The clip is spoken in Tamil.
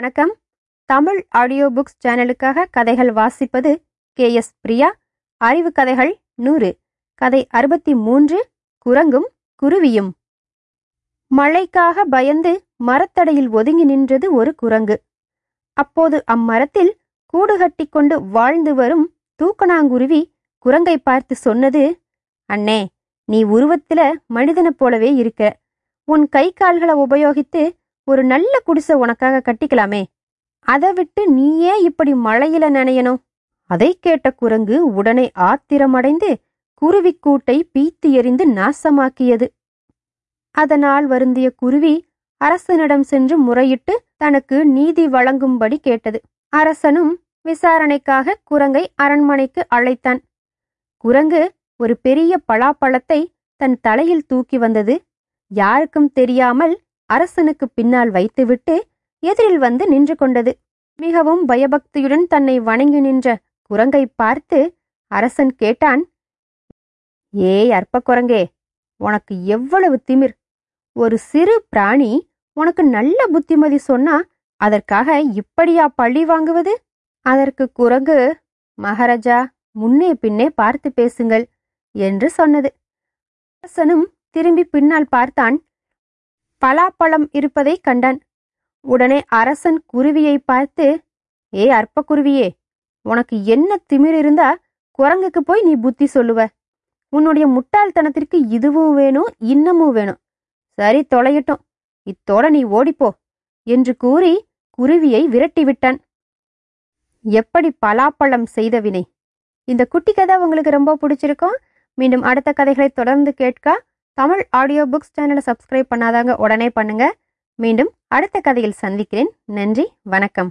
வணக்கம். தமிழ் ஆடியோ புக்ஸ் சேனலுக்காக கதைகள் வாசிப்பது கே. எஸ். பிரியா. அறிவு கதைகள் நூறு. கதை அறுபத்தி மூன்று குரங்கும் குருவியும். மழைக்காக பயந்து மரத்தடையில் ஒதுங்கி நின்றது ஒரு குரங்கு. அப்போது அம்மரத்தில் கூடு கட்டிக்கொண்டு வாழ்ந்து வரும் தூக்கணாங்குருவி குரங்கை பார்த்து சொன்னது அண்ணே நீ உருவத்துல மனிதனைப் போலவே இருக்க. உன் கை கால்களை உபயோகித்து ஒரு நல்ல குடிசை உனக்காக கட்டிக்கலாமே. அதை விட்டு நீயே இப்படி மழையில நினையணும்? அதை கேட்ட குரங்கு உடனே ஆத்திரமடைந்து குருவிக்கூட்டை பீத்து எறிந்து நாசமாக்கியது. அதனால் வருந்திய குருவி அரசனிடம் சென்று முறையிட்டு தனக்கு நீதி வழங்கும்படி கேட்டது. அரசனும் விசாரணைக்காக குரங்கை அரண்மனைக்கு அழைத்தான். குரங்கு ஒரு பெரிய பலாப்பழத்தை தன் தலையில் தூக்கி வந்தது. யாருக்கும் தெரியாமல் அரசனுக்கு பின்னால் வைத்துவிட்டு எதிரில் வந்து நின்று கொண்டது. மிகவும் பயபக்தியுடன் தன்னை வணங்கி நின்ற குரங்கை பார்த்து அரசன் கேட்டான் ஏய் அற்ப குரங்கே உனக்கு எவ்வளவு திமிர். ஒரு சிறு பிராணி உனக்கு நல்ல புத்திமதி சொன்னா அதற்காக இப்படியா பழி வாங்குவது? அதற்கு குரங்கு மகாராஜா முன்னே பின்னே பார்த்து பேசுங்கள் என்று சொன்னது. அரசனும் திரும்பி பின்னால் பார்த்தான். பலாப்பழம் இருப்பதை கண்டான். உடனே அரசன் குருவியை பார்த்து ஏ அற்ப குருவியே உனக்கு என்ன திமிர் இருந்தா குரங்குக்கு போய் நீ புத்தி சொல்லுவ. உன்னுடைய முட்டாள்தனத்திற்கு இதுவும் வேணும் இன்னமும் வேணும். சரி தொலையட்டும். இத்தோட நீ ஓடிப்போ என்று கூறி குருவியை விரட்டிவிட்டான். எப்படி பலாப்பழம் செய்த வினை? இந்த குட்டி கதை உங்களுக்கு ரொம்ப பிடிச்சிருக்கும். மீண்டும் அடுத்த கதைகளை தொடர்ந்து கேட்க தமிழ் ஆடியோ புக்ஸ் சேனலை சப்ஸ்கிரைப் பண்ணாதாங்க உடனே பண்ணுங்க. மீண்டும் அடுத்த கதையில் சந்திக்கிறேன். நன்றி வணக்கம்.